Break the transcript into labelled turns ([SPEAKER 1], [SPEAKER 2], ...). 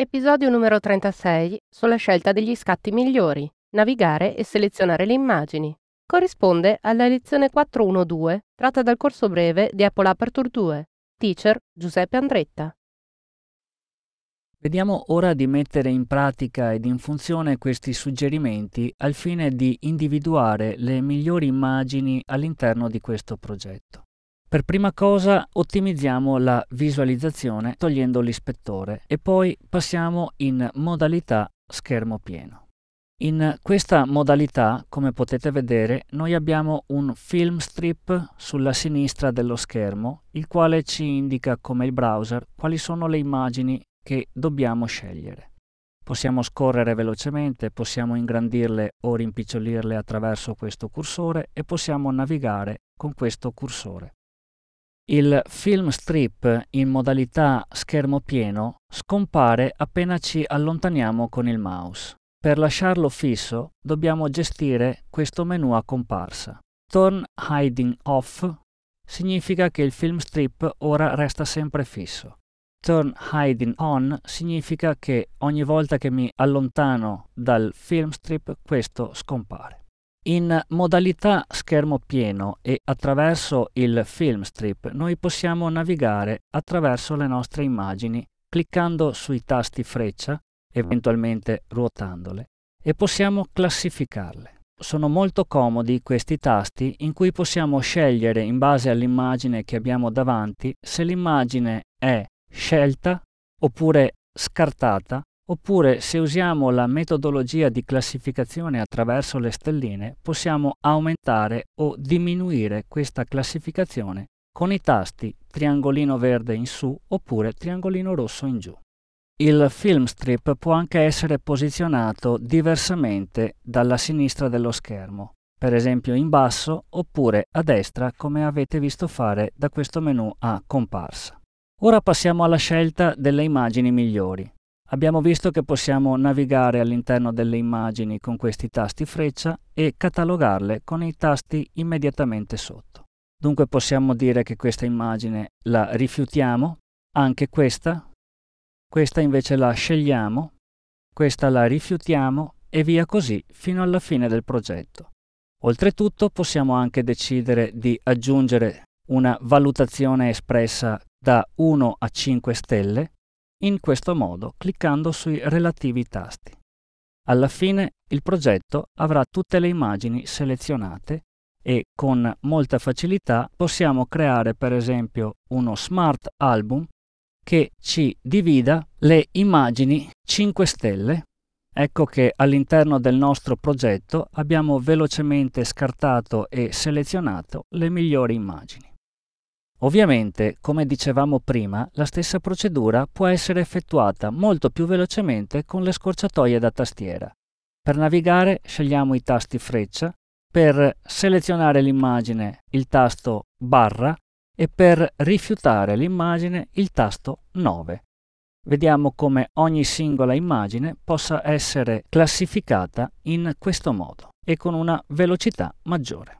[SPEAKER 1] Episodio numero 36 sulla scelta degli scatti migliori, navigare e selezionare le immagini. Corrisponde alla lezione 412 tratta dal corso breve di Apple Aperture 2. Teacher Giuseppe Andretta.
[SPEAKER 2] Vediamo ora di mettere in pratica ed in funzione questi suggerimenti al fine di individuare le migliori immagini all'interno di questo progetto. Per prima cosa ottimizziamo la visualizzazione togliendo l'ispettore e poi passiamo in modalità schermo pieno. In questa modalità, come potete vedere, noi abbiamo un film strip sulla sinistra dello schermo, il quale ci indica come il browser quali sono le immagini che dobbiamo scegliere. Possiamo scorrere velocemente, possiamo ingrandirle o rimpicciolirle attraverso questo cursore e possiamo navigare con questo cursore. Il film strip in modalità schermo pieno scompare appena ci allontaniamo con il mouse. Per lasciarlo fisso dobbiamo gestire questo menu a comparsa. Turn Hiding Off significa che il film strip ora resta sempre fisso. Turn Hiding On significa che ogni volta che mi allontano dal film strip questo scompare. In modalità schermo pieno e attraverso il film strip noi possiamo navigare attraverso le nostre immagini cliccando sui tasti freccia, eventualmente ruotandole, e possiamo classificarle. Sono molto comodi questi tasti in cui possiamo scegliere in base all'immagine che abbiamo davanti se l'immagine è scelta oppure scartata Oppure se usiamo la metodologia di classificazione attraverso le stelline possiamo aumentare o diminuire questa classificazione con i tasti triangolino verde in su oppure triangolino rosso in giù. Il film strip può anche essere posizionato diversamente dalla sinistra dello schermo, per esempio in basso oppure a destra come avete visto fare da questo menu a comparsa. Ora passiamo alla scelta delle immagini migliori. Abbiamo visto che possiamo navigare all'interno delle immagini con questi tasti freccia e catalogarle con i tasti immediatamente sotto. Dunque possiamo dire che questa immagine la rifiutiamo, anche questa, questa invece la scegliamo, questa la rifiutiamo e via così fino alla fine del progetto. Oltretutto possiamo anche decidere di aggiungere una valutazione espressa da 1 a 5 stelle in questo modo cliccando sui relativi tasti. Alla fine il progetto avrà tutte le immagini selezionate e con molta facilità possiamo creare per esempio uno smart album che ci divida le immagini 5 stelle. Ecco che all'interno del nostro progetto abbiamo velocemente scartato e selezionato le migliori immagini. Ovviamente, come dicevamo prima, la stessa procedura può essere effettuata molto più velocemente con le scorciatoie da tastiera. Per navigare scegliamo i tasti freccia, per selezionare l'immagine il tasto barra e per rifiutare l'immagine il tasto 9. Vediamo come ogni singola immagine possa essere classificata in questo modo e con una velocità maggiore.